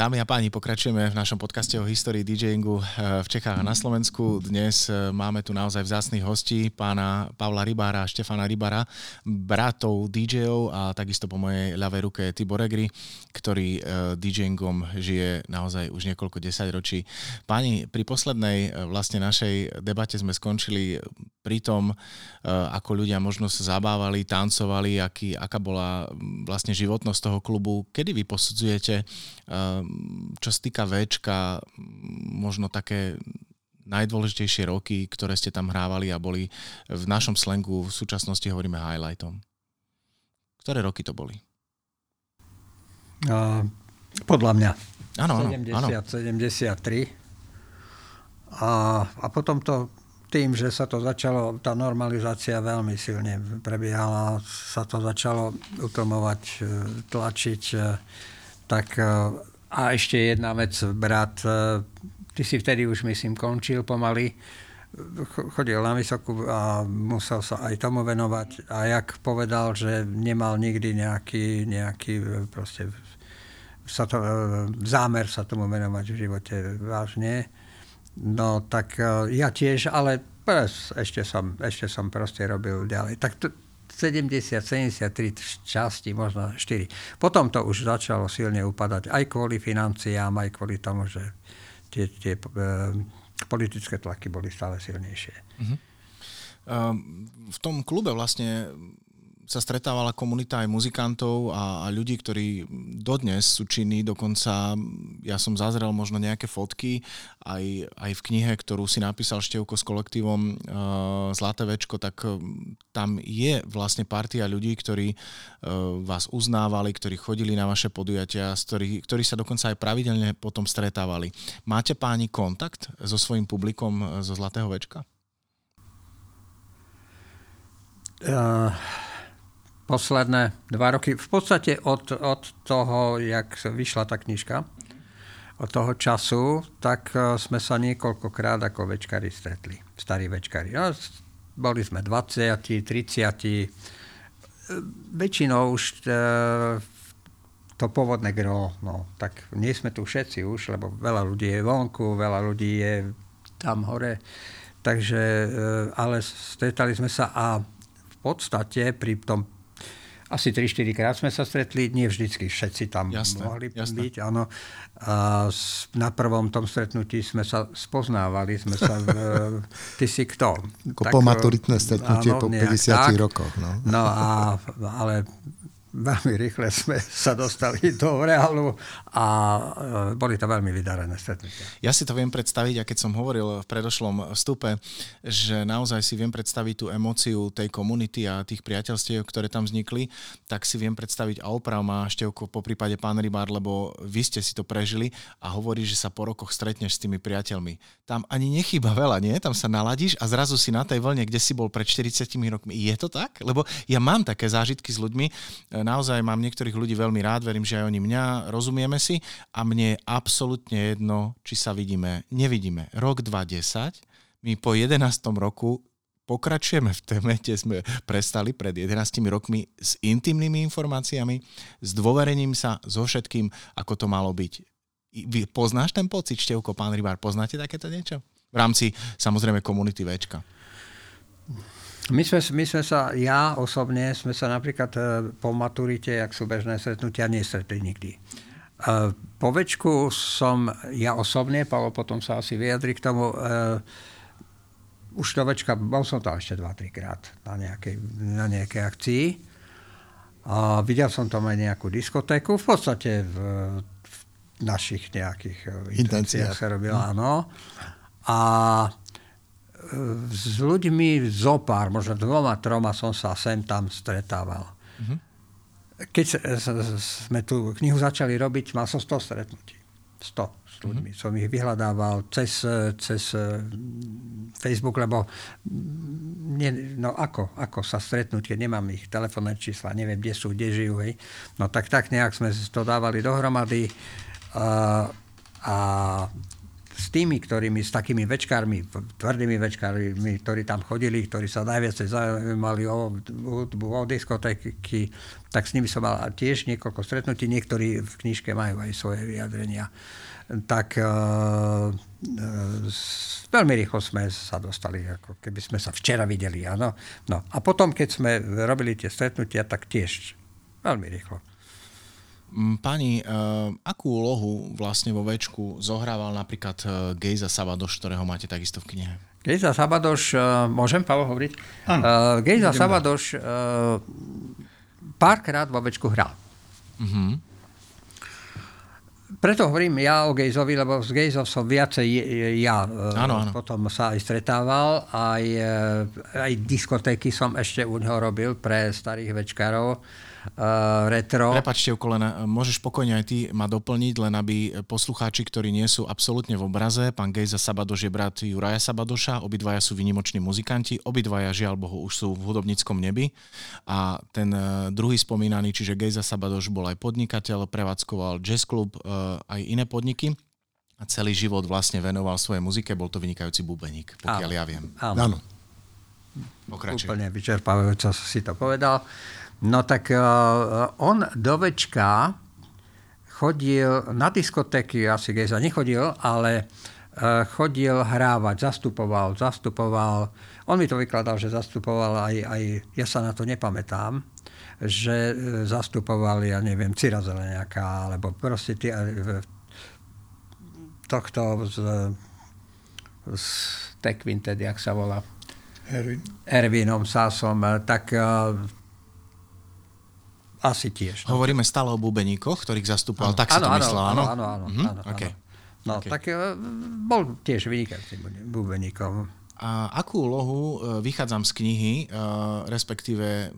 Dámy a páni, pokračujeme v našom podcaste o histórii DJingu eh, v Čechách a na Slovensku. Dnes eh, máme tu naozaj vzácných hostí, pána Pavla Rybára a Štefana Rybara, bratov DJov a takisto po mojej ľavej ruke je Tibor Egri, ktorý eh, DJingom žije naozaj už niekoľko desaťročí. Páni, pri poslednej vlastne našej debate sme skončili pri tom, ako ľudia možno sa zabávali, tancovali, aký, aká bola mm, vlastne životnosť toho klubu. Kedy vy posudzujete čo sa týka Včka, možno také najdôležitejšie roky, ktoré ste tam hrávali a boli v našom slengu v súčasnosti hovoríme highlightom. Ktoré roky to boli? Uh, podľa mňa. Áno, áno. 70, 73. A, a potom to tým, že sa to začalo, tá normalizácia veľmi silne prebiehala, sa to začalo utlmovať, e, tlačiť, e, tak e, a ešte jedna vec, brat, e, ty si vtedy už myslím končil pomaly, chodil na vysokú a musel sa aj tomu venovať. A jak povedal, že nemal nikdy nejaký, nejaký e, proste sa to, e, zámer sa tomu venovať v živote vážne. No tak ja tiež, ale ešte som, ešte som proste robil ďalej. Tak to, 70, 73 časti, možno 4. Potom to už začalo silne upadať aj kvôli financiám, aj kvôli tomu, že tie, tie e, politické tlaky boli stále silnejšie. Uh-huh. v tom klube vlastne sa stretávala komunita aj muzikantov a, a ľudí, ktorí dodnes sú činní, dokonca ja som zazrel možno nejaké fotky aj, aj v knihe, ktorú si napísal Števko s kolektívom uh, Zlaté večko, tak tam je vlastne partia ľudí, ktorí uh, vás uznávali, ktorí chodili na vaše podujatia, ktorí, ktorí sa dokonca aj pravidelne potom stretávali. Máte páni kontakt so svojím publikom zo Zlatého večka? Uh posledné dva roky, v podstate od, od toho, jak vyšla tá knižka, od toho času, tak e, sme sa niekoľkokrát ako večkari stretli. Starí večkari. No, boli sme 20, 30. E, väčšinou už e, to pôvodné gro, no, tak nie sme tu všetci už, lebo veľa ľudí je vonku, veľa ľudí je tam hore. Takže, ale stretali sme sa a v podstate pri tom asi 3-4 krát sme sa stretli, nie vždycky všetci tam jasné, mohli jasné. byť. Áno. A na prvom tom stretnutí sme sa spoznávali, sme sa... V, ty si kto? Ako tak, po maturitné stretnutie áno, po 50 tak. rokoch. No. no a, ale veľmi rýchle sme sa dostali do reálu a e, boli to veľmi vydarené stretnutia. Ja si to viem predstaviť, a keď som hovoril v predošlom vstupe, že naozaj si viem predstaviť tú emóciu tej komunity a tých priateľstiev, ktoré tam vznikli, tak si viem predstaviť a oprav má Števko po prípade pán Rybár, lebo vy ste si to prežili a hovorí, že sa po rokoch stretneš s tými priateľmi. Tam ani nechýba veľa, nie? Tam sa naladíš a zrazu si na tej vlne, kde si bol pred 40 rokmi. Je to tak? Lebo ja mám také zážitky s ľuďmi, naozaj mám niektorých ľudí veľmi rád, verím, že aj oni mňa, rozumieme si a mne je absolútne jedno, či sa vidíme, nevidíme. Rok 2010, my po 11. roku pokračujeme v téme, kde sme prestali pred 11 rokmi s intimnými informáciami, s dôverením sa, so všetkým, ako to malo byť. Vy poznáš ten pocit, Števko, pán Rybár, poznáte takéto niečo? V rámci, samozrejme, komunity Včka. My sme, my sme sa, ja osobne, sme sa napríklad e, po maturite, jak sú bežné stretnutia, nestretli nikdy. E, po večku som, ja osobne, Paolo potom sa asi vyjadri k tomu, uh, už do večka, bol som tam ešte 2-3 krát na nejakej, na nejakej akcii. A videl som tam aj nejakú diskotéku, v podstate v, v našich nejakých intenciách sa robila, áno. A s ľuďmi zopár, možno dvoma, troma som sa sem tam stretával. Mm-hmm. Keď sme tú knihu začali robiť, mal som 100 stretnutí. 100 s ľuďmi. Mm-hmm. Som ich vyhľadával cez, cez eh, Facebook, lebo nie, no ako, ako sa stretnúť, keď nemám ich telefónne čísla, neviem, kde sú, kde žijú. Hej. No tak tak nejak sme to dávali dohromady a, a s tými, ktorými, s takými večkármi, tvrdými večkármi, ktorí tam chodili, ktorí sa najviac zaujímali o hudbu, o diskotéky, tak s nimi som mal tiež niekoľko stretnutí. Niektorí v knižke majú aj svoje vyjadrenia. Tak uh, uh, veľmi rýchlo sme sa dostali, ako keby sme sa včera videli. Áno. No. A potom, keď sme robili tie stretnutia, tak tiež veľmi rýchlo. Pani, uh, akú úlohu vlastne vo Večku zohrával napríklad uh, Gejza Sabadoš, ktorého máte takisto v knihe? Gejza Sabadoš, uh, môžem, Pavel, hovoriť? Áno. Gejza Sabadoš párkrát vo Večku hral. Uh-huh. Preto hovorím ja o Gejzovi, lebo s Gejzom som viacej ja ano, ano. potom sa aj stretával, aj, aj diskotéky som ešte u neho robil pre starých večkárov uh, retro. Prepačte, kolena, môžeš pokojne aj ty ma doplniť, len aby poslucháči, ktorí nie sú absolútne v obraze, pán Gejza Sabadoš je brat Juraja Sabadoša, obidvaja sú vynimoční muzikanti, obidvaja žiaľ Bohu už sú v hudobníckom nebi a ten uh, druhý spomínaný, čiže Gejza Sabadoš bol aj podnikateľ, prevádzkoval jazz klub, uh, aj iné podniky a celý život vlastne venoval svojej muzike, bol to vynikajúci bubeník, pokiaľ Áno. ja viem. Áno. Pokračujem. Úplne vyčerpávajúco si to povedal. No tak uh, on do večka chodil na diskotéky, asi Gejza nechodil, ale uh, chodil hrávať, zastupoval, zastupoval. On mi to vykladal, že zastupoval aj, aj ja sa na to nepamätám, že zastupoval, ja neviem, Cira Zeleniaka, alebo proste uh, tohto z, z Tekvin, tedy, jak sa volá. Ervin. Ervinom Sásom, tak asi tiež. No. Hovoríme stále o bubeníkoch, ktorých zastupoval. Tak si to myslel, áno? Áno, áno. Mhm. áno, okay. No, okay. tak uh, bol tiež vynikajúcim bubeníkom. A akú úlohu, e, vychádzam z knihy, e, respektíve,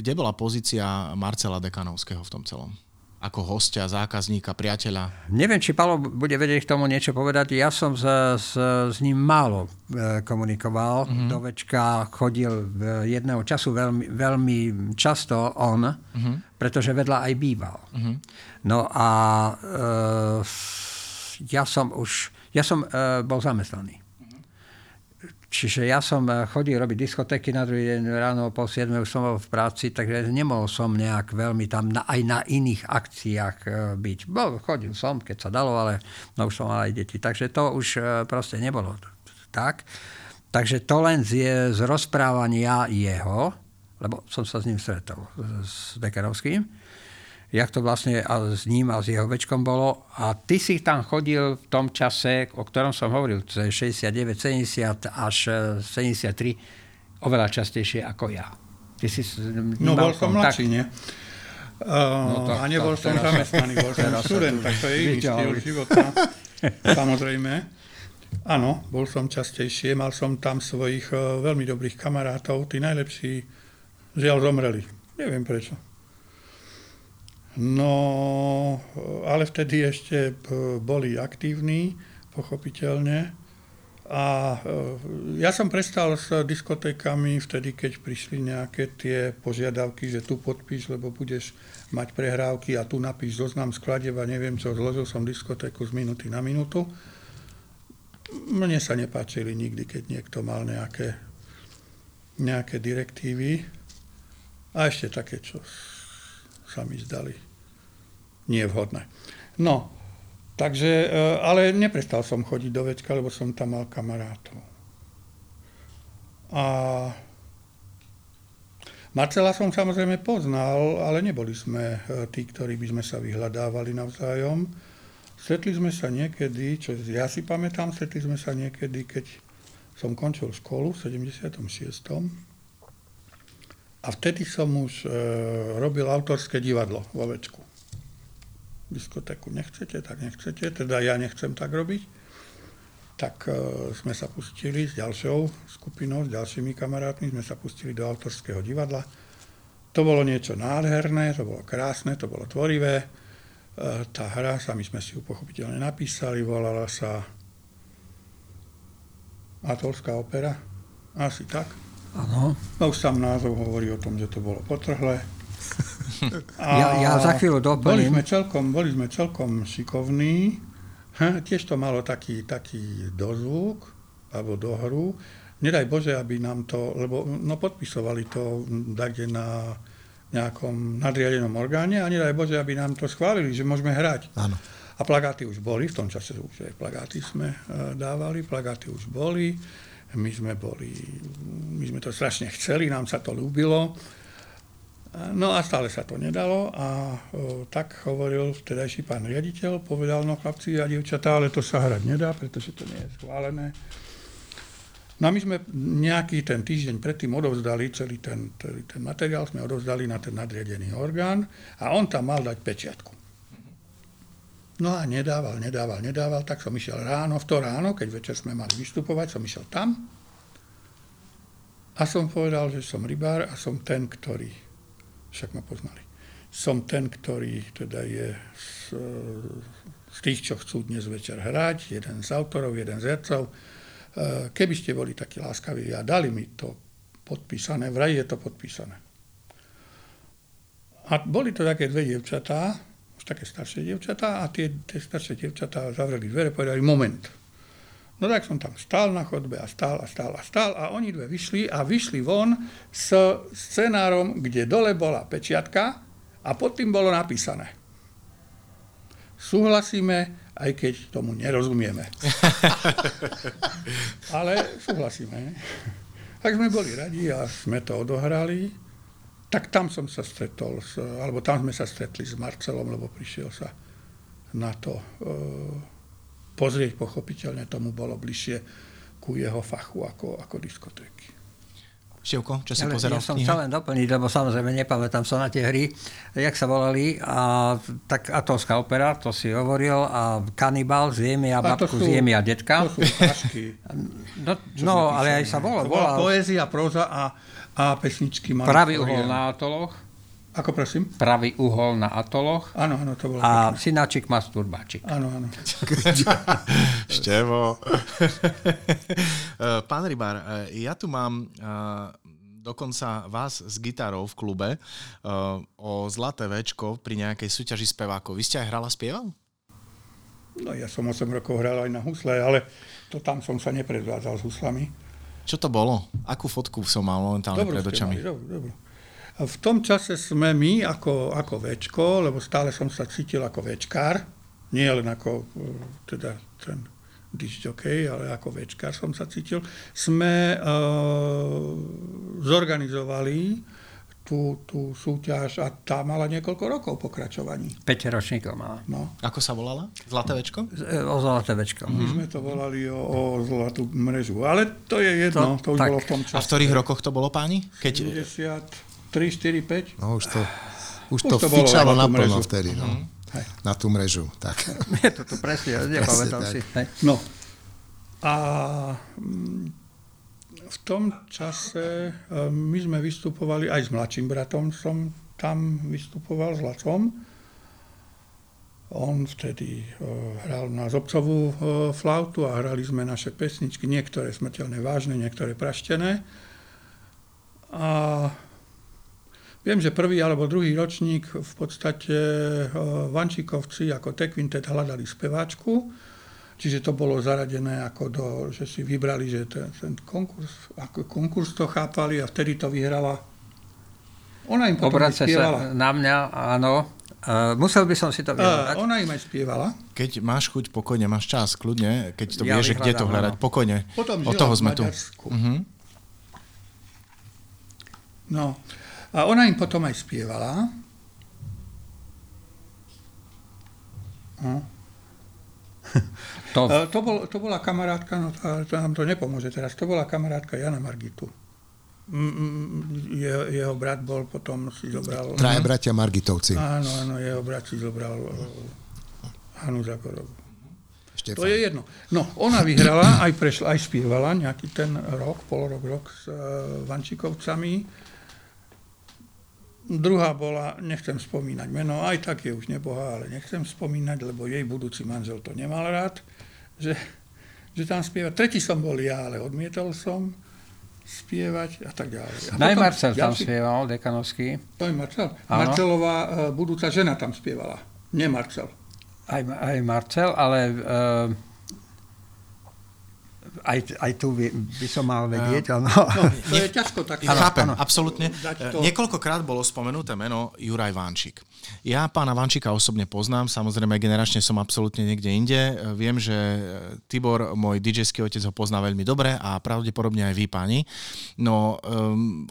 kde bola pozícia Marcela Dekanovského v tom celom? Ako hostia, zákazníka, priateľa? Neviem, či Palo bude vedieť k tomu niečo povedať. Ja som s, s, s ním málo e, komunikoval. Mm-hmm. Do večka chodil jedného času veľmi, veľmi často on, mm-hmm. pretože vedľa aj býval. Mm-hmm. No a e, ja som už, ja som e, bol zamestnaný. Čiže ja som eh, chodil robiť diskotéky na druhý deň ráno po 7 už som bol v práci, takže nemohol som nejak veľmi tam na, aj na iných akciách eh, byť. Bol, chodil som, keď sa dalo, ale no už som mal aj deti. Takže to už eh, proste nebolo tak. Takže to len z, z rozprávania jeho, lebo som sa s ním stretol, s Dekerovským, jak to vlastne s ním a s jeho večkom bolo. A ty si tam chodil v tom čase, o ktorom som hovoril, to je 69, 70 až 73, e, oveľa častejšie ako ja. Ty si no bol som mladší, nie? Uh, no to, a nebol to, som zamestnaný, bol som študent, tak to je iný štýl života. Samozrejme. Áno, bol som častejšie, mal som tam svojich uh, veľmi dobrých kamarátov, tí najlepší žiaľ zomreli. Neviem prečo. No, ale vtedy ešte e, boli aktívni, pochopiteľne. A e, ja som prestal s diskotékami vtedy, keď prišli nejaké tie požiadavky, že tu podpíš, lebo budeš mať prehrávky a tu napíš zoznam skladieb a neviem čo, zložil som diskotéku z minuty na minútu. Mne sa nepáčili nikdy, keď niekto mal nejaké, nejaké direktívy a ešte také, čo sa mi zdali nie je vhodné. No, takže, e, ale neprestal som chodiť do večka, lebo som tam mal kamarátov. A Marcela som samozrejme poznal, ale neboli sme e, tí, ktorí by sme sa vyhľadávali navzájom. Stretli sme sa niekedy, čo ja si pamätám, stretli sme sa niekedy, keď som končil školu v 76. A vtedy som už e, robil autorské divadlo vo Večku diskotéku nechcete, tak nechcete, teda ja nechcem tak robiť. Tak e, sme sa pustili s ďalšou skupinou, s ďalšími kamarátmi, sme sa pustili do autorského divadla. To bolo niečo nádherné, to bolo krásne, to bolo tvorivé. E, tá hra, sami sme si ju pochopiteľne napísali, volala sa Atolská opera, asi tak. Áno. No už sám názov hovorí o tom, že to bolo potrhlé ja, ja za chvíľu doplním. Boli sme celkom, boli sme celkom šikovní Ha, tiež to malo taký, taký dozvuk, alebo dohru. Nedaj Bože, aby nám to, lebo no podpisovali to kde na nejakom nadriadenom orgáne a nedaj Bože, aby nám to schválili, že môžeme hrať. Áno. A plagáty už boli, v tom čase už aj plagáty sme e, dávali, plagáty už boli, my sme boli, my sme to strašne chceli, nám sa to ľúbilo. No a stále sa to nedalo a o, tak hovoril vtedajší pán riaditeľ, povedal, no chlapci a dievčatá, ale to sa hrať nedá, pretože to nie je schválené. No a my sme nejaký ten týždeň predtým odovzdali, celý ten, celý ten materiál sme odovzdali na ten nadriadený orgán a on tam mal dať pečiatku. No a nedával, nedával, nedával, tak som išiel ráno, v to ráno, keď večer sme mali vystupovať, som išiel tam a som povedal, že som rybár a som ten, ktorý, však ma poznali, som ten, ktorý teda je z, z tých, čo chcú dnes večer hrať, jeden z autorov, jeden z hercov, Eh, keby ste boli takí láskaví a dali mi to podpísané, vraj je to podpísané. A boli to také dve dievčatá, už také staršie dievčatá a tie, tie staršie dievčatá zavreli dvere a povedali moment. No tak som tam stál na chodbe a stál a stál a stál a oni dve vyšli a vyšli von s scenárom, kde dole bola pečiatka a pod tým bolo napísané. Súhlasíme aj keď tomu nerozumieme. Ale súhlasíme. Ak sme boli radi a sme to odohrali, tak tam som sa stretol, s, alebo tam sme sa stretli s Marcelom, lebo prišiel sa na to e, pozrieť, pochopiteľne tomu bolo bližšie ku jeho fachu ako, ako diskotéky. Števko, čo si ja, pozeral ja som chcel len doplniť, lebo samozrejme nepamätám sa na tie hry, jak sa volali, a, tak Atolská opera, to si hovoril, a Kanibal, Ziemi a babku, sú, Ziemi a detka. To sú no, no ale aj sa volalo. To bola poézia, próza a, a pesničky. Pravý uhol na Atoloch. Ako prosím? Pravý uhol na atoloch. Áno, áno, to bolo A pekné. synáčik masturbáčik. Áno, áno. Števo. Pán Rybár, ja tu mám dokonca vás s gitarou v klube o Zlaté večko pri nejakej súťaži spevákov. Vy ste aj hrala spieval? No ja som 8 rokov hral aj na husle, ale to tam som sa nepredvádzal s huslami. Čo to bolo? Akú fotku som mal momentálne pred očami? Dobro, dobro. V tom čase sme my ako, ako večko, lebo stále som sa cítil ako večkár, nie len ako e, teda ten disjokej, ale ako večkár som sa cítil, sme uh, zorganizovali tú, tú súťaž a tá mala niekoľko rokov pokračovaní. 5 ročníkov mala. No. Ako sa volala? Zlaté večko? O Zlaté večko. My mm-hmm. sme to volali o, o Zlatú mrežu, ale to je jedno, to, to už tak. bolo v tom čase. A v ktorých rokoch to bolo, páni? Keď... 3, 4, 5. No už to, už, už to, to fičalo naplno vtedy. No. Mm. Na tú mrežu. Tak. Je to presne, nepamätám si. Hej. No. A mm, v tom čase e, my sme vystupovali, aj s mladším bratom som tam vystupoval, s Lacom. On vtedy uh, hral na zobcovú uh, flautu a hrali sme naše pesničky, niektoré smrteľne vážne, niektoré praštené. A Viem, že prvý alebo druhý ročník v podstate eh, Vančíkovci ako Tekvintet hľadali speváčku, čiže to bolo zaradené ako do, že si vybrali, že ten, ten konkurs, ako konkurs to chápali a vtedy to vyhrala. Ona im potom Obrace sa na mňa, áno. Uh, musel by som si to vyhľadať. Uh, ona im aj spievala. Keď máš chuť, pokojne, máš čas, kľudne, keď to ja vieš, kde to hľadať, pokojne. Potom Od toho sme tu. Uh-huh. No, a ona im potom aj spievala. No. To... To, bol, to bola kamarátka, no to, nám to nepomôže teraz, to bola kamarátka Jana Margitu. Je, jeho brat bol potom si zobral... Traja bratia Margitovci. Áno, áno, jeho brat si zobral Hanu Zagorovú. To je jedno. No, ona vyhrala, aj prešla, aj spievala nejaký ten rok, pol rok, rok s uh, Vančikovcami Druhá bola, nechcem spomínať meno, aj tak je už nebohá, ale nechcem spomínať, lebo jej budúci manžel to nemal rád, že, že tam spieva. Tretí som bol ja, ale odmietol som spievať a tak ďalej. A Aj Marcel tam si... spieval, Dekanovský. To je Marcel. Ano. Marcelová uh, budúca žena tam spievala, nie Marcel. Aj, aj Marcel, ale uh, aj, aj tu by, by som mal vedieť. No, no, to je ťažko tak. Chápem, absolútne. To... Niekoľkokrát bolo spomenuté meno Juraj Vančík. Ja pána Vančíka osobne poznám, samozrejme generačne som absolútne niekde inde. Viem, že Tibor, môj dj otec, ho pozná veľmi dobre a pravdepodobne aj vy, páni. No, um,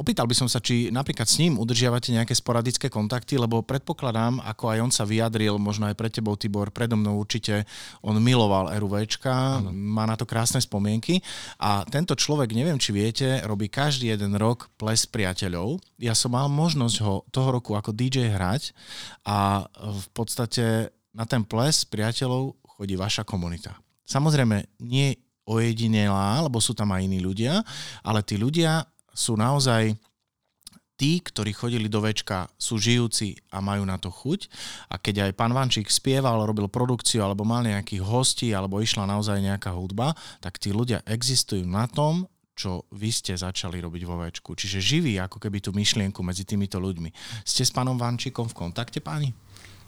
opýtal by som sa, či napríklad s ním udržiavate nejaké sporadické kontakty, lebo predpokladám, ako aj on sa vyjadril, možno aj pre tebou, Tibor, predo mnou určite, on miloval RUVčka, má na to krásne spomienky a tento človek, neviem, či viete, robí každý jeden rok ples priateľov. Ja som mal možnosť ho toho roku ako DJ hrať a v podstate na ten ples priateľov chodí vaša komunita. Samozrejme, nie ojedinelá, lebo sú tam aj iní ľudia, ale tí ľudia sú naozaj tí, ktorí chodili do večka, sú žijúci a majú na to chuť. A keď aj pán Vančík spieval, robil produkciu, alebo mal nejakých hostí, alebo išla naozaj nejaká hudba, tak tí ľudia existujú na tom, čo vy ste začali robiť vo večku. Čiže živí ako keby tú myšlienku medzi týmito ľuďmi. Ste s pánom Vančíkom v kontakte, páni?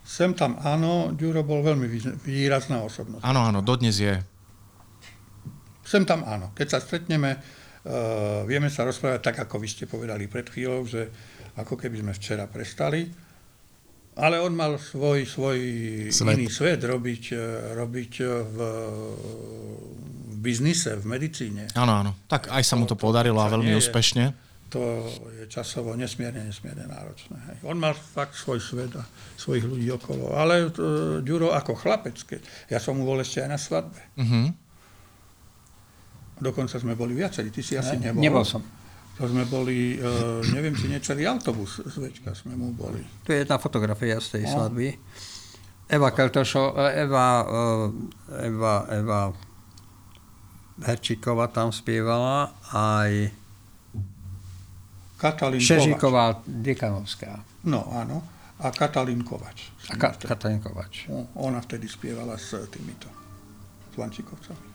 Sem tam áno, Ďuro bol veľmi výrazná osobnosť. Áno, áno, dodnes je. Sem tam áno. Keď sa stretneme, vieme sa rozprávať tak, ako vy ste povedali pred chvíľou, že ako keby sme včera prestali. Ale on mal svoj, svoj svet. iný svet robiť, eh, robiť eh, v, v biznise, v medicíne. Áno, áno. Tak aj sa mu to, to podarilo a veľmi úspešne. To je časovo nesmierne, nesmierne náročné. Hej. On mal fakt svoj svet a svojich ľudí okolo. Ale uh, Ďuro ako chlapec, keď ja som mu bol ešte aj na svadbe. Uh-huh. Dokonca sme boli viacerí, ty si asi nebol. Nebol som. To sme boli, uh, neviem, či necelý autobus z Večka sme mu boli. To je jedna fotografia z tej no. svadby. Eva Keltošo, e, Eva, uh, Eva, Eva Herčíková tam spievala, aj Katalín Šežíková Dekanovská. No, áno. A Katalín Kovač. A Ka- Katalín Kovač. No, ona vtedy spievala s týmito Slančikovcami.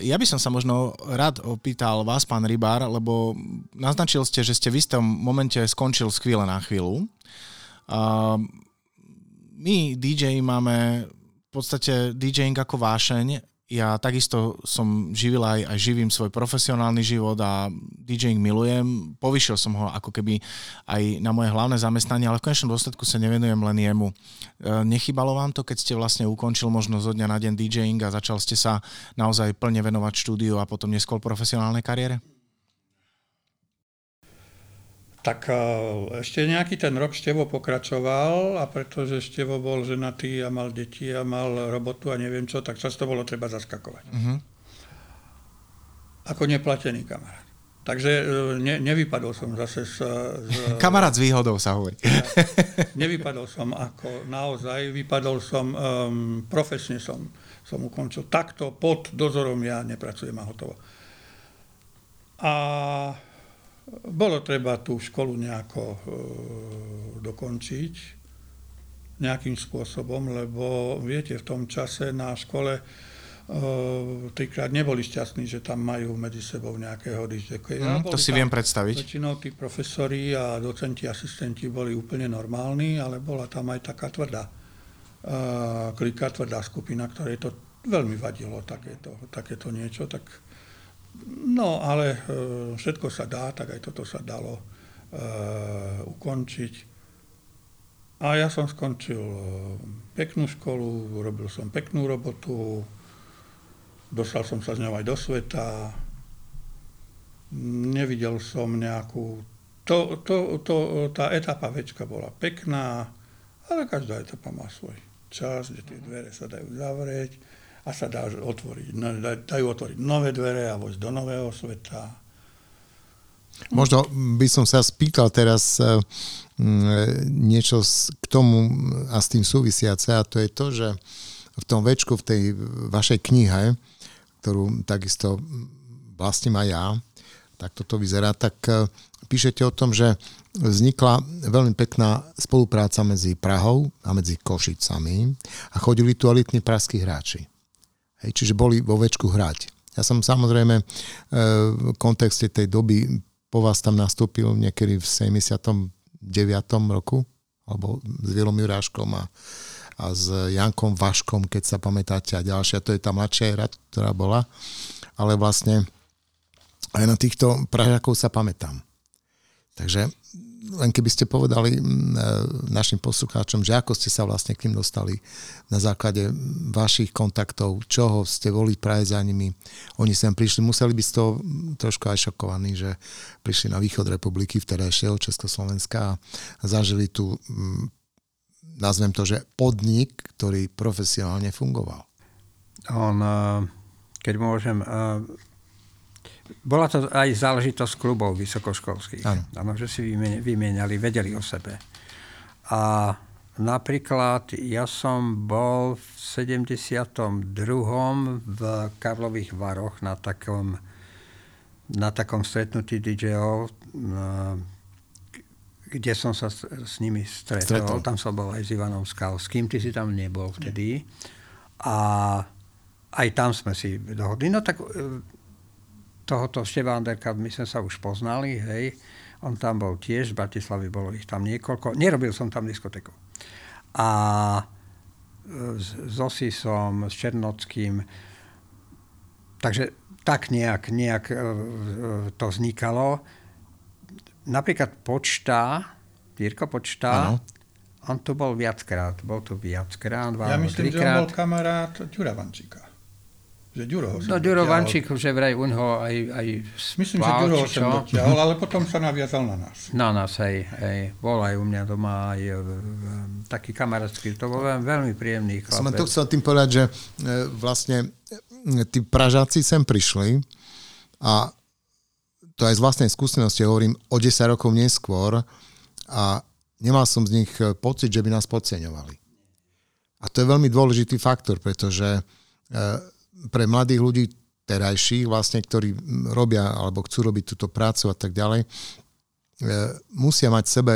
Ja by som sa možno rád opýtal vás, pán Rybár, lebo naznačil ste, že ste v istom momente skončil z chvíle na chvíľu. My, DJ, máme v podstate DJing ako vášeň ja takisto som živil aj, aj živím svoj profesionálny život a DJing milujem. Povyšil som ho ako keby aj na moje hlavné zamestnanie, ale v konečnom dôsledku sa nevenujem len jemu. E, nechybalo vám to, keď ste vlastne ukončil možno zo dňa na deň DJing a začal ste sa naozaj plne venovať štúdiu a potom neskôr profesionálnej kariére? Tak e, ešte nejaký ten rok Števo pokračoval a pretože Števo bol ženatý a mal deti a mal robotu a neviem čo, tak často bolo treba zaskakovať. Uh-huh. Ako neplatený kamarát. Takže e, ne, nevypadol som zase z... z kamarát s výhodou sa hovorí. nevypadol som ako naozaj, vypadol som, um, profesne som, som ukončil. Takto pod dozorom ja nepracujem a hotovo. A bolo treba tú školu nejako e, dokončiť nejakým spôsobom, lebo viete, v tom čase na škole e, trikrát neboli šťastní, že tam majú medzi sebou nejakého Mm, to si viem predstaviť. Väčšinou tí profesori a docenti, asistenti boli úplne normálni, ale bola tam aj taká tvrdá e, klika, tvrdá skupina, ktorej to veľmi vadilo, takéto, takéto niečo, tak No, ale e, všetko sa dá, tak aj toto sa dalo e, ukončiť. A ja som skončil e, peknú školu, robil som peknú robotu, dostal som sa z ňou aj do sveta, nevidel som nejakú... To, to, to, tá etapa večka bola pekná, ale každá etapa má svoj čas, kde tie dvere sa dajú zavrieť a sa dá otvoriť, no, dajú otvoriť nové dvere a vojsť do nového sveta. Možno by som sa spýtal teraz e, niečo k tomu a s tým súvisiace a to je to, že v tom večku, v tej vašej knihe, ktorú takisto vlastním aj ja, tak toto vyzerá, tak e, píšete o tom, že vznikla veľmi pekná spolupráca medzi Prahou a medzi Košicami a chodili tu elitní praskí hráči. Hej, čiže boli vo väčku hrať. Ja som samozrejme e, v kontexte tej doby po vás tam nastúpil niekedy v 79. roku, alebo s Vilom Juráškom a, a s Jankom Vaškom, keď sa pamätáte, a ďalšia, to je tá mladšia era, ktorá bola. Ale vlastne aj na týchto Pražákov sa pamätám. Takže len keby ste povedali mm, e, našim poslucháčom, že ako ste sa vlastne k ním dostali na základe vašich kontaktov, čoho ste boli práve za nimi. Oni sem prišli, museli byť z trošku aj šokovaní, že prišli na východ republiky vtedajšieho Československa a zažili tu, mm, nazvem to, že podnik, ktorý profesionálne fungoval. On, e, keď môžem, e, bola to aj záležitosť klubov vysokoškolských. Áno. že si vymieniali, vedeli o sebe. A napríklad ja som bol v 72. v Karlových Varoch na takom, na takom stretnutí DJ-ov, kde som sa s, s nimi stretol. stretol. Tam som bol aj s Ivanom Skalským, ty si tam nebol vtedy. A aj tam sme si dohodli. No tak e, tohoto Števanderka my sme sa už poznali, hej. On tam bol tiež, z Bratislavy bolo ich tam niekoľko. Nerobil som tam diskoteku. A e, s Osisom, s Černockým. Takže tak nejak, nejak e, to vznikalo. Napríklad Počta, Jirko Počta, ano. on tu bol viackrát. Bol tu viackrát, Ja myslím, trikrát. že on bol kamarát Ďura Vančíka. Že Ďuro ho No Ďuro Vančík, že vraj u neho aj, aj Myslím, že Ďuro ho sem dotiahol, ale potom sa naviazal na nás. Na nás, hej, hej. Bol aj u mňa doma aj taký kamarátsky, to bol veľmi príjemný chlapec. Som to chcel tým povedať, že e, vlastne e, tí Pražáci sem prišli a to aj z vlastnej skúsenosti hovorím o 10 rokov neskôr a nemal som z nich e, pocit, že by nás podceňovali. A to je veľmi dôležitý faktor, pretože pre mladých ľudí terajších, vlastne, ktorí robia alebo chcú robiť túto prácu a tak ďalej, e, musia mať v sebe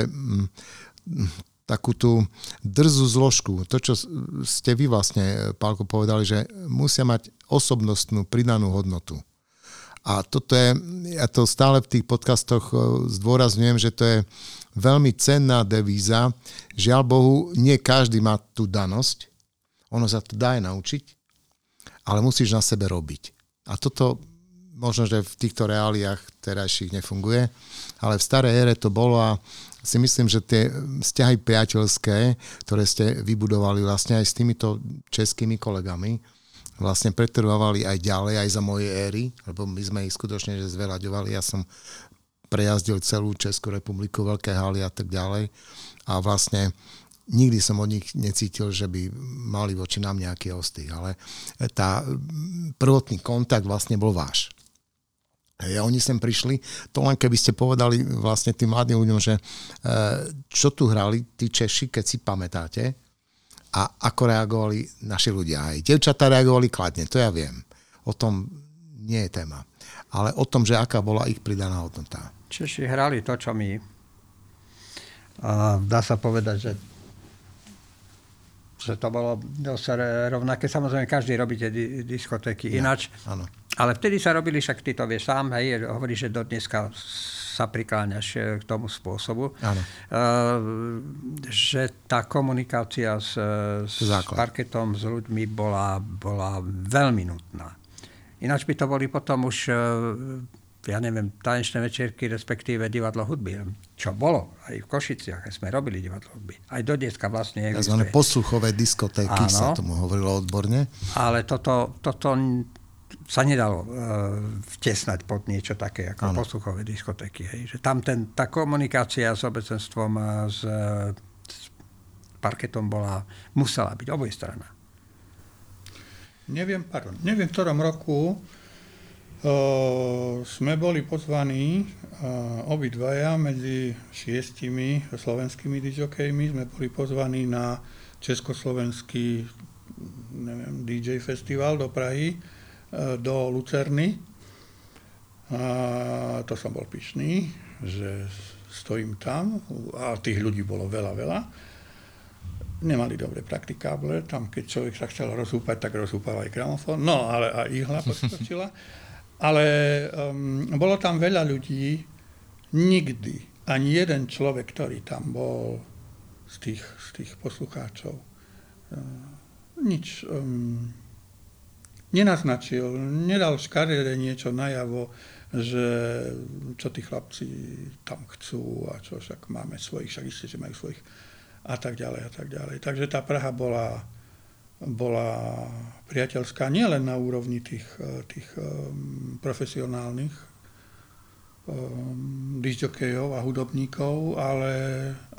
takú tú drzú zložku. To, čo ste vy vlastne, Pálko, povedali, že musia mať osobnostnú pridanú hodnotu. A toto je, ja to stále v tých podcastoch e, zdôrazňujem, že to je veľmi cenná devíza. Žiaľ Bohu, nie každý má tú danosť. Ono sa to dá aj naučiť ale musíš na sebe robiť. A toto možno, že v týchto reáliách terajších nefunguje, ale v starej ére to bolo a si myslím, že tie vzťahy priateľské, ktoré ste vybudovali vlastne aj s týmito českými kolegami, vlastne pretrvávali aj ďalej, aj za mojej éry, lebo my sme ich skutočne že zveľaďovali. Ja som prejazdil celú Českú republiku, veľké haly a tak ďalej. A vlastne nikdy som od nich necítil, že by mali voči nám nejaký ostých, ale tá prvotný kontakt vlastne bol váš. A oni sem prišli, to len keby ste povedali vlastne tým mladým ľuďom, že e, čo tu hrali tí Češi, keď si pamätáte, a ako reagovali naši ľudia. Aj devčatá reagovali kladne, to ja viem. O tom nie je téma. Ale o tom, že aká bola ich pridaná hodnota. Češi hrali to, čo my. A dá sa povedať, že že to bolo dosť rovnaké. Samozrejme, každý robí tie diskotéky ja, ináč. Áno. Ale vtedy sa robili, však ty to vieš sám, hej, hovoríš, že do dneska sa prikláňaš eh, k tomu spôsobu. Áno. Uh, že tá komunikácia s, s parketom, s ľuďmi bola, bola veľmi nutná. Ináč by to boli potom už ja neviem, tanečné večerky, respektíve divadlo hudby. Čo bolo aj v Košiciach, sme robili divadlo hudby. Aj do dneska vlastne existuje. posluchové diskotéky Áno, sa tomu hovorilo odborne. Ale toto, toto sa nedalo uh, vtesnať pod niečo také ako Áno. posluchové diskotéky. Hej. Že tam ten, tá komunikácia s obecenstvom a s, s parketom bola, musela byť obojstranná. Neviem, pardon, neviem v ktorom roku sme boli pozvaní obidvaja medzi šiestimi slovenskými dižokejmi, sme boli pozvaní na československý neviem, DJ festival do Prahy, do Lucerny. A to som bol pyšný, že stojím tam a tých ľudí bolo veľa, veľa. nemali dobre praktikáble, tam keď človek sa chcel rozhúpať, tak rozhúpal aj gramofón, no ale aj ihla poskočila. ale um, bolo tam veľa ľudí, nikdy ani jeden človek, ktorý tam bol z tých, z tých poslucháčov, uh, nič um, nenaznačil, nedal škaredé niečo najavo, že čo tí chlapci tam chcú a čo však máme svojich, však isté, že majú svojich a tak ďalej a tak ďalej. Takže tá Praha bola, bola priateľská nielen na úrovni tých, tých um, profesionálnych um, disjokejov a hudobníkov, ale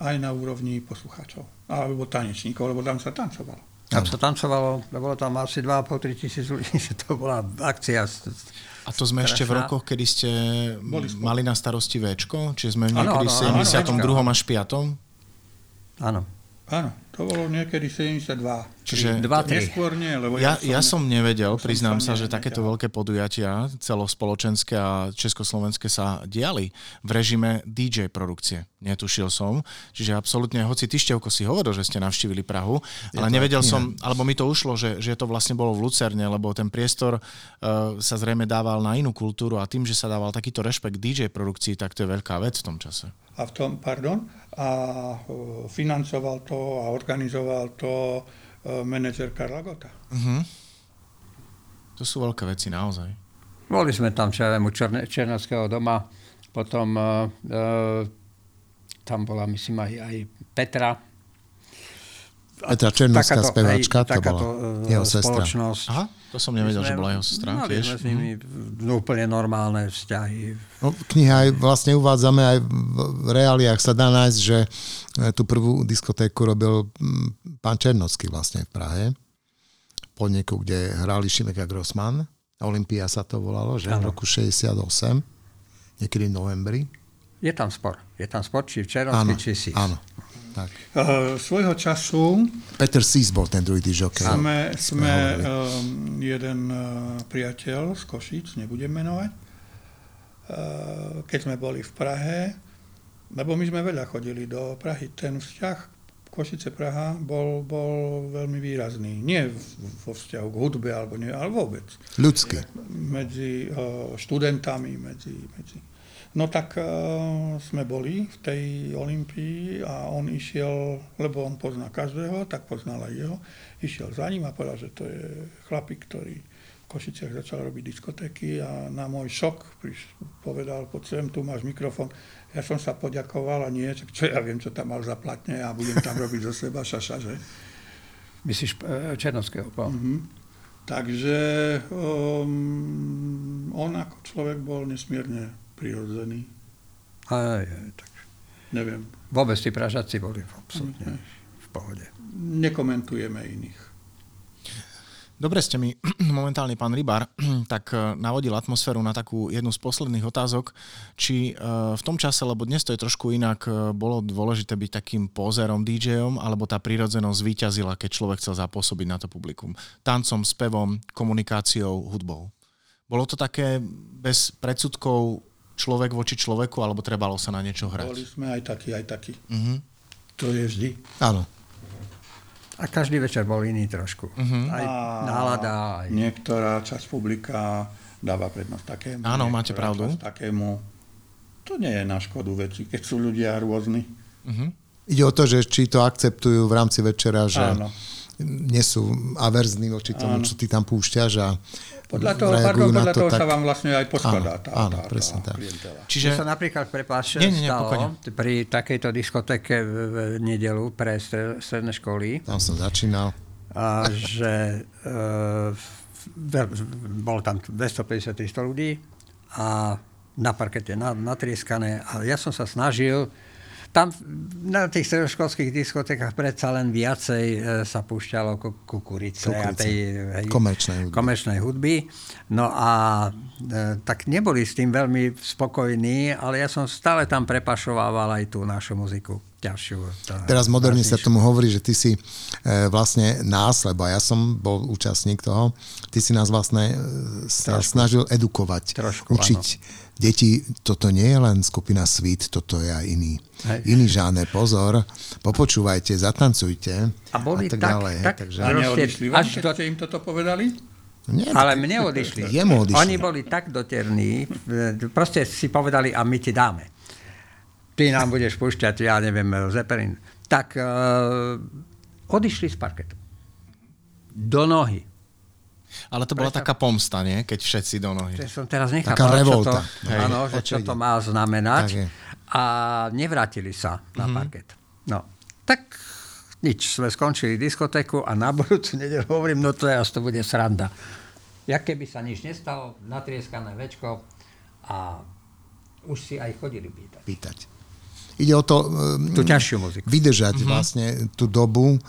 aj na úrovni poslucháčov alebo tanečníkov, lebo tam sa tancovalo. Tam sa tancovalo, bolo tam asi 2,5-3 tisíc ľudí, to bola akcia. A to sme ešte v rokoch, kedy ste mali na starosti Včko? Čiže sme niekedy v 72. až 5. Áno. Áno, to bolo niekedy 72. Čiže 2, 3. Neskôr nie, lebo ja, ja, som, ja som nevedel, priznám sa, že takéto veľké podujatia celospoločenské a československé sa diali v režime DJ produkcie. Netušil som. Čiže absolútne, hoci ty Števko si hovoril, že ste navštívili Prahu, Je ale nevedel nie. som, alebo mi to ušlo, že, že to vlastne bolo v Lucerne, lebo ten priestor uh, sa zrejme dával na inú kultúru a tým, že sa dával takýto rešpekt DJ produkcii, tak to je veľká vec v tom čase a v tom, pardon, a e, financoval to a organizoval to manažer Karla Gota. Uh-huh. To sú veľké veci naozaj. Boli sme tam, čo ja viem, u Černovského doma, potom uh, tam bola, myslím, aj, aj Petra, Petra Černovská speváčka, to bola jeho sestra. Aha, to som nevedel, sme, že bola jeho sestra no, tiež. Sme s nimi mm. úplne normálne vzťahy. No, kniha aj vlastne uvádzame aj v reáliách sa dá nájsť, že e, tú prvú diskotéku robil mm, pán Černocký vlastne v Prahe. Podniku, kde hrali Šimek a Grossman. Olympia sa to volalo, že ano. v roku 68, niekedy v novembri. Je tam spor. Je tam spor, či v Černovský, či si. Áno, tak. Uh, svojho času... Peter Sis bol ten druhý dižok. Sme, sme um, jeden uh, priateľ z Košíc, nebudem menovať, uh, keď sme boli v Prahe, lebo my sme veľa chodili do Prahy, ten vzťah Košice Praha bol, bol veľmi výrazný. Nie vo vzťahu k hudbe, alebo nie, ale vôbec. Ľudské. Medzi uh, študentami, medzi, medzi No tak uh, sme boli v tej Olympii a on išiel, lebo on pozná každého, tak poznal aj jeho, išiel za ním a povedal, že to je chlapík, ktorý v Košiciach začal robiť diskotéky a na môj šok priš, povedal, poď sem, tu máš mikrofón. Ja som sa poďakoval a nie, čo ja viem, čo tam mal zaplatne a budem tam robiť zo seba šaša, že? Myslíš uh, Černovského? Uh-huh. Takže um, on ako človek bol nesmierne prirodzený. Aj, aj, tak. Neviem. Vôbec tí pražaci boli absolútne v pohode. Nekomentujeme iných. Dobre ste mi momentálne, pán Rybar, tak eh, navodil atmosféru na takú jednu z posledných otázok, či eh, v tom čase, lebo dnes to je trošku inak, eh, bolo dôležité byť takým pózerom, DJom, alebo tá prírodzenosť zvíťazila, keď človek chcel zapôsobiť na to publikum. Tancom, spevom, komunikáciou, hudbou. Bolo to také bez predsudkov človek voči človeku, alebo trebalo sa na niečo hrať? Boli sme aj takí, aj takí. Uh-huh. To je vždy. Áno. A každý večer bol iný trošku. Uh-huh. Aj nálada. Aj... Niektorá časť publika dáva prednosť takému. Áno, máte pravdu. Takému. To nie je na škodu veci, keď sú ľudia rôzni. Uh-huh. Ide o to, že či to akceptujú v rámci večera, že Áno. Nie sú averzní voči tomu, Áno. čo ty tam púšťaš a podľa toho, pardon, podľa to, toho tak... sa vám vlastne aj poskladá tá, áno, tá, presne tá, tak. Čiže... sa napríklad, prepáč, nie, nie, nie, stalo pri takejto diskotéke v, v nedelu pre stredné školy. Tam som začínal. A že e, bolo tam 250-300 ľudí a na parkete natrieskané a ja som sa snažil tam na tých stredoškolských diskotékach predsa len viacej e, sa púšťalo kukurice, kukurice. a tej hej, komerčnej, hudby. komerčnej hudby. No a e, tak neboli s tým veľmi spokojní, ale ja som stále tam prepašovával aj tú našu muziku. Ťažšiu. Teraz moderne sa tomu hovorí, že ty si e, vlastne nás, lebo ja som bol účastník toho, ty si nás vlastne e, sa Trošku. snažil edukovať, Trošku, učiť áno. deti, toto nie je len skupina svít, toto je aj iný, Hej. iný žáner, pozor, popočúvajte, zatancujte a, boli a tak, tak ďalej. Tak, takže... A neodišli vám, až keď ste im toto povedali? Nie, Ale mne odišli. Jemu odišli. Oni boli tak doterní, proste si povedali a my ti dáme ty nám budeš púšťať, ja neviem, Zeppelin. Tak uh, odišli z parketu. Do nohy. Ale to bola Prečo? taká pomsta, nie? Keď všetci do nohy. To som teraz nechápal, taká revolta. Čo to, Hej, áno, že čo to má znamenať. A nevrátili sa na mm-hmm. parket. No, tak nič, sme skončili diskotéku a na budúcu nedelu hovorím, no to teraz to bude sranda. Jak keby sa nič nestalo, natrieskané večko a už si aj chodili pýtať. Pýtať. Ide o to tú ťažšiu muziku. vydržať mm-hmm. vlastne tú dobu, e,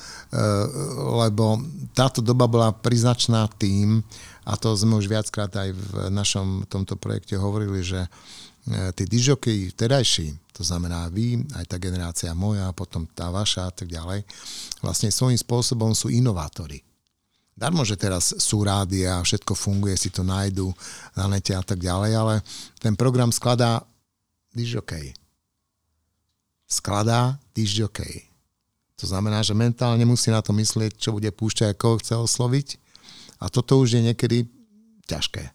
lebo táto doba bola priznačná tým, a to sme už viackrát aj v našom tomto projekte hovorili, že e, tí dižoky vtedajší, to znamená vy, aj tá generácia moja, potom tá vaša a tak ďalej, vlastne svojím spôsobom sú inovátori. Darmo, že teraz sú rádia a všetko funguje, si to nájdu na nete a tak ďalej, ale ten program skladá dižokej skladá disjokej. To znamená, že mentálne musí na to myslieť, čo bude púšťať, koho chce osloviť. A toto už je niekedy ťažké.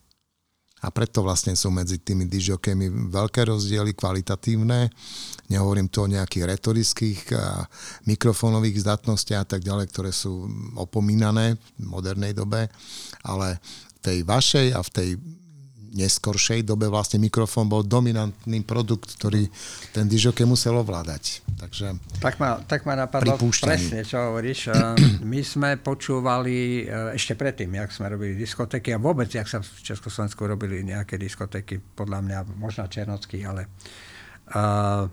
A preto vlastne sú medzi tými disjokejmi veľké rozdiely kvalitatívne. Nehovorím tu o nejakých retorických a mikrofónových zdatnostiach a tak ďalej, ktoré sú opomínané v modernej dobe, ale v tej vašej a v tej neskoršej dobe vlastne mikrofón bol dominantný produkt, ktorý ten dižoke musel ovládať. Takže tak ma, tak ma napadlo presne, čo hovoríš. My sme počúvali e, ešte predtým, jak sme robili diskotéky a vôbec, jak sa v Československu robili nejaké diskotéky, podľa mňa možno černocký, ale uh,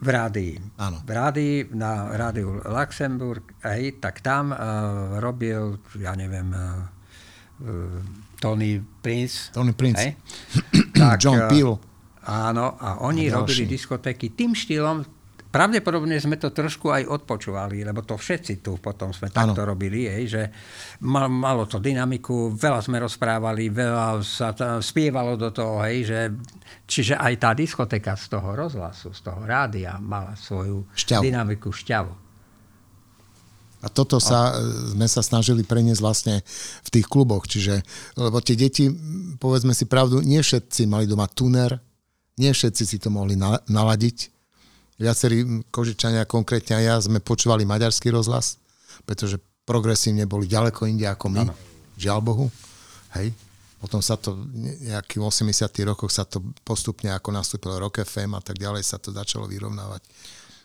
v rádii. Áno. V rádii, na rádiu Luxemburg, hej, tak tam uh, robil, ja neviem, uh, Tony Prince. Tony Prince. Hej? tak, John Peel. Áno, a oni a robili diskotéky tým štýlom, pravdepodobne sme to trošku aj odpočúvali, lebo to všetci tu potom sme ano. takto robili, hej, že malo to dynamiku, veľa sme rozprávali, veľa sa to, spievalo do toho, hej, že, čiže aj tá diskotéka z toho rozhlasu, z toho rádia mala svoju šťavu. dynamiku, šťavu. A toto sa, e, sme sa snažili preniesť vlastne v tých kluboch. Čiže, lebo tie deti, povedzme si pravdu, nie všetci mali doma tuner, nie všetci si to mohli naladiť. Viacerí kožičania, konkrétne aj ja, sme počúvali maďarský rozhlas, pretože progresívne boli ďaleko inde ako my. Ano. Žiaľ Bohu. Hej. Potom sa to, nejakých 80 rokoch sa to postupne, ako nastúpilo Rock FM a tak ďalej, sa to začalo vyrovnávať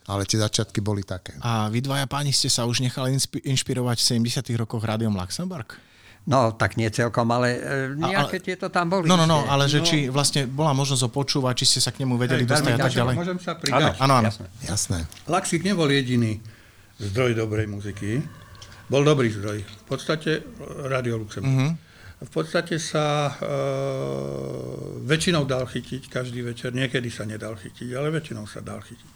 ale tie začiatky boli také. A vy dvaja páni ste sa už nechali inšpirovať v 70 rokoch rádiom Luxemburg? No, tak nie celkom, ale e, nejaké ale, tieto tam boli. No, no, no, ale že no. či vlastne bola možnosť ho počúvať, či ste sa k nemu vedeli Hej, dostať a tak ďalej. Môžem sa pridať? Áno, áno. Jasné. Jasné. Laxik nebol jediný zdroj dobrej muziky. Bol dobrý zdroj. V podstate Radio Luxemburg. Uh-huh. V podstate sa e, väčšinou dal chytiť každý večer. Niekedy sa nedal chytiť, ale väčšinou sa dal chytiť.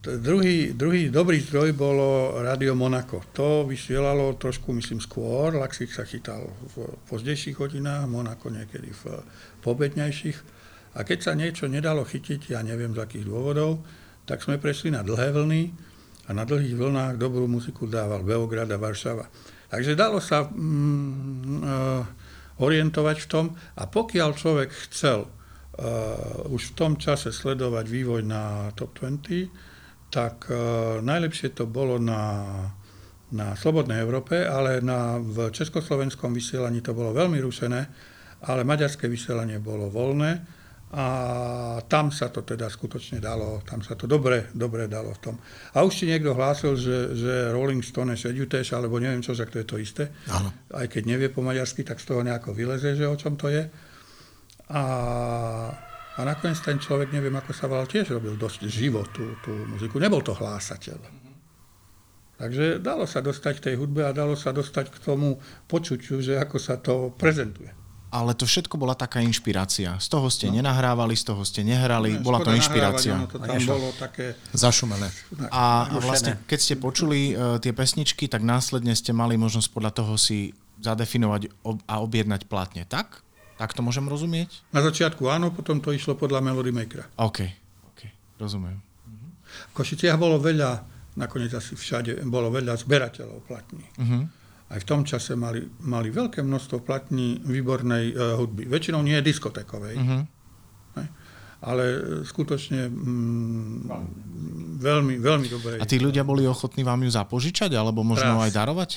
Druhý, druhý dobrý zdroj bolo Radio Monako. To vysielalo trošku, myslím, skôr. Laxik sa chytal v pozdejších hodinách, Monako niekedy v pobednejších. A keď sa niečo nedalo chytiť, ja neviem z akých dôvodov, tak sme prešli na dlhé vlny a na dlhých vlnách dobrú muziku dával Beograd a Varšava. Takže dalo sa mm, uh, orientovať v tom a pokiaľ človek chcel už v tom čase sledovať vývoj na Top 20, tak uh, najlepšie to bolo na, na Slobodnej Európe, ale na, v československom vysielaní to bolo veľmi rušené, ale maďarské vysielanie bolo voľné a tam sa to teda skutočne dalo, tam sa to dobre, dobre dalo v tom. A už si niekto hlásil, že, že Rolling Stone Eduteš, alebo neviem čo, že to je to isté. Áno. Aj keď nevie po maďarsky, tak z toho nejako vyleze, že o čom to je. A, a nakoniec ten človek, neviem ako sa volal, tiež robil dosť živo tú, tú muziku. Nebol to hlásateľ. Takže dalo sa dostať k tej hudbe a dalo sa dostať k tomu počuťu, že ako sa to prezentuje. ale to všetko bola taká inšpirácia. Z toho ste no. nenahrávali, z toho ste nehrali, no, bola to inšpirácia. Ono to tam bolo také... Zašumené. A, a vlastne, keď ste počuli uh, tie pesničky, tak následne ste mali možnosť podľa toho si zadefinovať ob- a objednať platne, tak? Tak to môžem rozumieť? Na začiatku áno, potom to išlo podľa Melody Makera. OK, OK, rozumiem. V Košiciach bolo veľa, nakoniec asi všade, bolo veľa zberateľov platní. Uh-huh aj v tom čase mali, mali veľké množstvo platní výbornej uh, hudby. Väčšinou nie diskotékovej. Uh-huh. Ale skutočne mm, veľmi, veľmi dobré. A tí ľudia boli ochotní vám ju zapožičať, alebo možno Raz. aj darovať?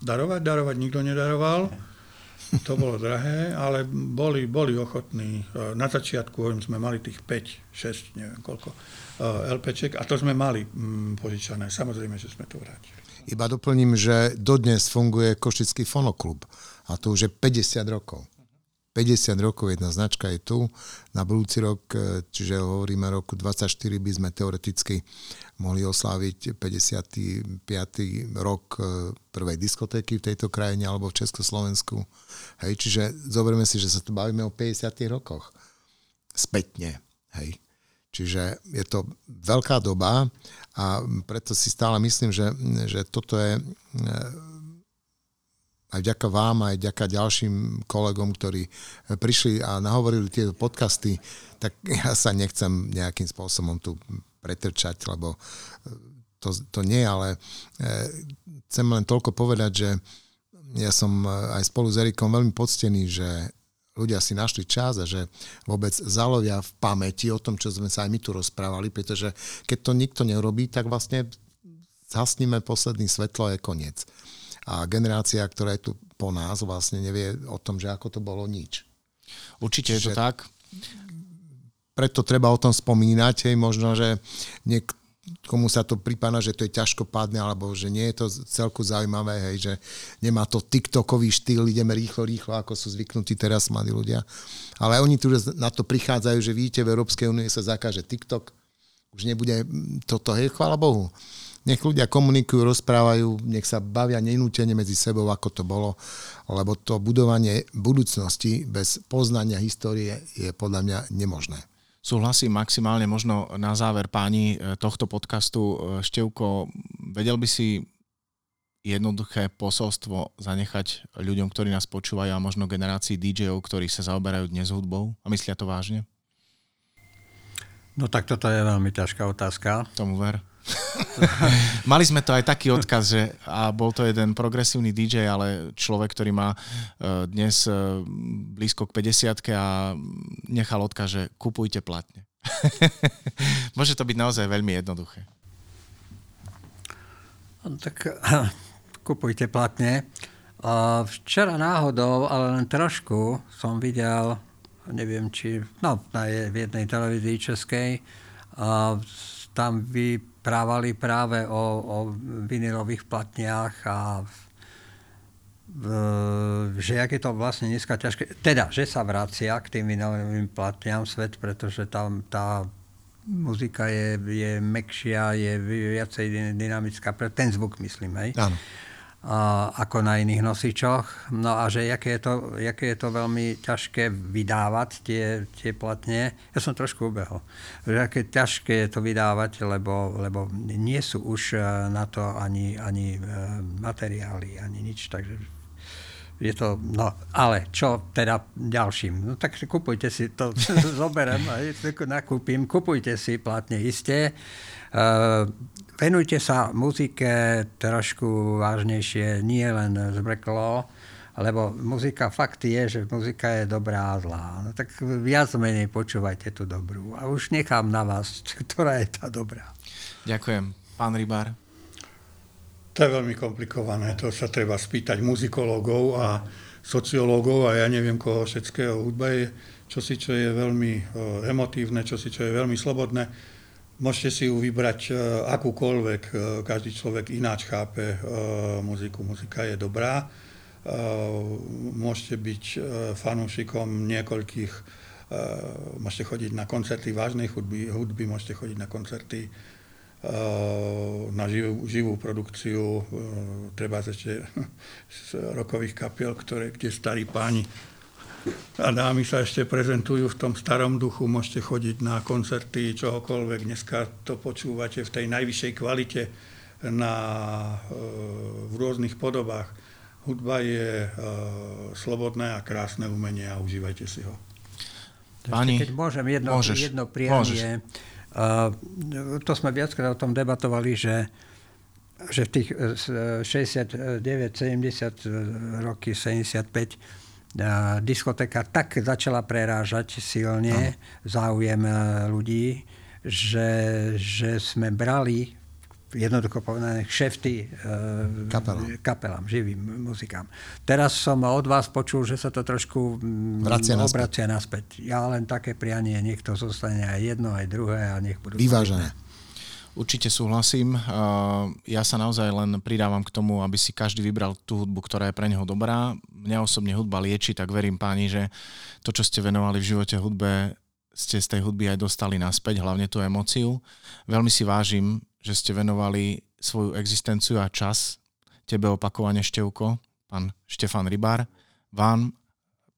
Darovať, darovať nikto nedaroval. To bolo drahé, ale boli, boli ochotní. E, na začiatku sme mali tých 5, 6, neviem koľko e, LPček a to sme mali mm, požičané. Samozrejme, že sme to vrátili. Iba doplním, že dodnes funguje Košický fonoklub a to už je 50 rokov. 50 rokov jedna značka je tu. Na budúci rok, e, čiže hovoríme roku 24, by sme teoreticky mohli osláviť 55. rok e, prvej diskotéky v tejto krajine alebo v Československu. Hej, čiže zoberme si, že sa tu bavíme o 50 rokoch. Spätne. Hej. Čiže je to veľká doba a preto si stále myslím, že, že toto je e, aj vďaka vám, aj vďaka ďalším kolegom, ktorí prišli a nahovorili tieto podcasty, tak ja sa nechcem nejakým spôsobom tu pretrčať, lebo e, to, to nie, ale e, chcem len toľko povedať, že ja som aj spolu s Erikom veľmi poctený, že ľudia si našli čas a že vôbec zalovia v pamäti o tom, čo sme sa aj my tu rozprávali, pretože keď to nikto neurobí, tak vlastne zhasníme posledný svetlo a je koniec. A generácia, ktorá je tu po nás, vlastne nevie o tom, že ako to bolo nič. Určite je to tak. Preto treba o tom spomínať, hej, možno, že niek- komu sa to prípada, že to je ťažkopádne, alebo že nie je to celku zaujímavé, hej, že nemá to TikTokový štýl, ideme rýchlo, rýchlo, ako sú zvyknutí teraz mladí ľudia. Ale oni tu na to prichádzajú, že vidíte, v Európskej únie sa zakáže TikTok, už nebude toto, hej, chvála Bohu. Nech ľudia komunikujú, rozprávajú, nech sa bavia nenútene medzi sebou, ako to bolo, lebo to budovanie budúcnosti bez poznania histórie je podľa mňa nemožné. Súhlasím maximálne možno na záver páni e, tohto podcastu. E, Števko, vedel by si jednoduché posolstvo zanechať ľuďom, ktorí nás počúvajú a možno generácii DJ-ov, ktorí sa zaoberajú dnes hudbou a myslia to vážne? No tak toto je veľmi ťažká otázka. Tomu ver. Mali sme to aj taký odkaz, že a bol to jeden progresívny DJ, ale človek, ktorý má e, dnes e, blízko k 50 a nechal odkaz, že kupujte platne. Môže to byť naozaj veľmi jednoduché. No, tak kupujte platne. Včera náhodou, ale len trošku, som videl, neviem či, no v jednej televízii českej, tam vyprávali práve o, o vinilových platniach a že jak je to vlastne dneska ťažké, teda, že sa vracia k tým vinilovým platniam svet, pretože tam tá muzika je, je mekšia, je viacej dynamická, ten zvuk myslím, hej? Áno ako na iných nosičoch. No a že jaké je to, jaké je to veľmi ťažké vydávať tie, tie platne. Ja som trošku ubehol. Že aké ťažké je to vydávať, lebo, lebo nie sú už e, na to ani, ani e, materiály, ani nič. Takže je to, no, ale čo teda ďalším? No tak kupujte si to, zoberiem, nakúpim, kupujte si platne isté. Venujte sa muzike trošku vážnejšie, nie len zbreklo, lebo muzika, fakt je, že muzika je dobrá a zlá. No tak viac menej počúvajte tú dobrú. A už nechám na vás, ktorá je tá dobrá. Ďakujem. Pán Rybár. To je veľmi komplikované. To sa treba spýtať muzikológov a sociológov a ja neviem koho všetkého. Hudba je čosi, čo je veľmi emotívne, čosi, čo je veľmi slobodné Môžete si ju vybrať e, akúkoľvek, e, každý človek ináč chápe e, muziku. Muzika je dobrá. Môžete byť fanúšikom niekoľkých, môžete chodiť na koncerty vážnej hudby, hudby môžete chodiť na koncerty na živú, živú produkciu, treba ešte z rokových kapiel, ktoré, kde starí páni a dámy sa ešte prezentujú v tom starom duchu, môžete chodiť na koncerty, čohokoľvek. Dneska to počúvate v tej najvyššej kvalite na, e, v rôznych podobách. Hudba je uh, slobodné a krásne umenie a užívajte si ho. Pani, keď môžem jedno, môžeš, jedno prianie. Uh, to sme viackrát o tom debatovali, že že v tých 69, 70 roky, 75 diskotéka tak začala prerážať silne záujem e, ľudí, že, že sme brali jednoducho povedané kšefty e, kapelám. kapelám, živým muzikám. Teraz som od vás počul, že sa to trošku mm, Vracia obracia naspäť. Ja len také prianie, nech to zostane aj jedno, aj druhé a nech budú... Vyvážené. Určite súhlasím. Ja sa naozaj len pridávam k tomu, aby si každý vybral tú hudbu, ktorá je pre neho dobrá. Mňa osobne hudba lieči, tak verím páni, že to, čo ste venovali v živote hudbe, ste z tej hudby aj dostali naspäť, hlavne tú emóciu. Veľmi si vážim, že ste venovali svoju existenciu a čas tebe opakovane Števko, pán Štefan Rybár, vám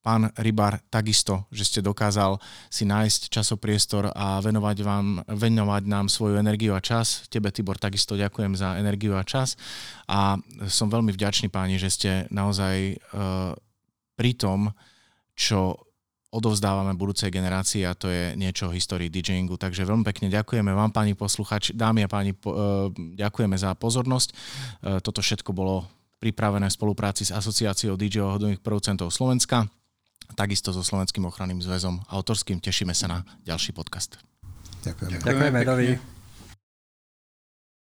pán Rybar, takisto, že ste dokázal si nájsť časopriestor a venovať, vám, venovať nám svoju energiu a čas. Tebe, Tibor, takisto ďakujem za energiu a čas. A som veľmi vďačný, páni, že ste naozaj uh, pri tom, čo odovzdávame budúcej generácii a to je niečo o histórii DJingu. Takže veľmi pekne ďakujeme vám, pani posluchači, dámy a páni, po, uh, ďakujeme za pozornosť. Uh, toto všetko bolo pripravené v spolupráci s Asociáciou DJ hodových producentov Slovenska takisto so Slovenským ochranným zväzom autorským. Tešíme sa na ďalší podcast. Ďakujeme. Ďakujeme, Ďakujeme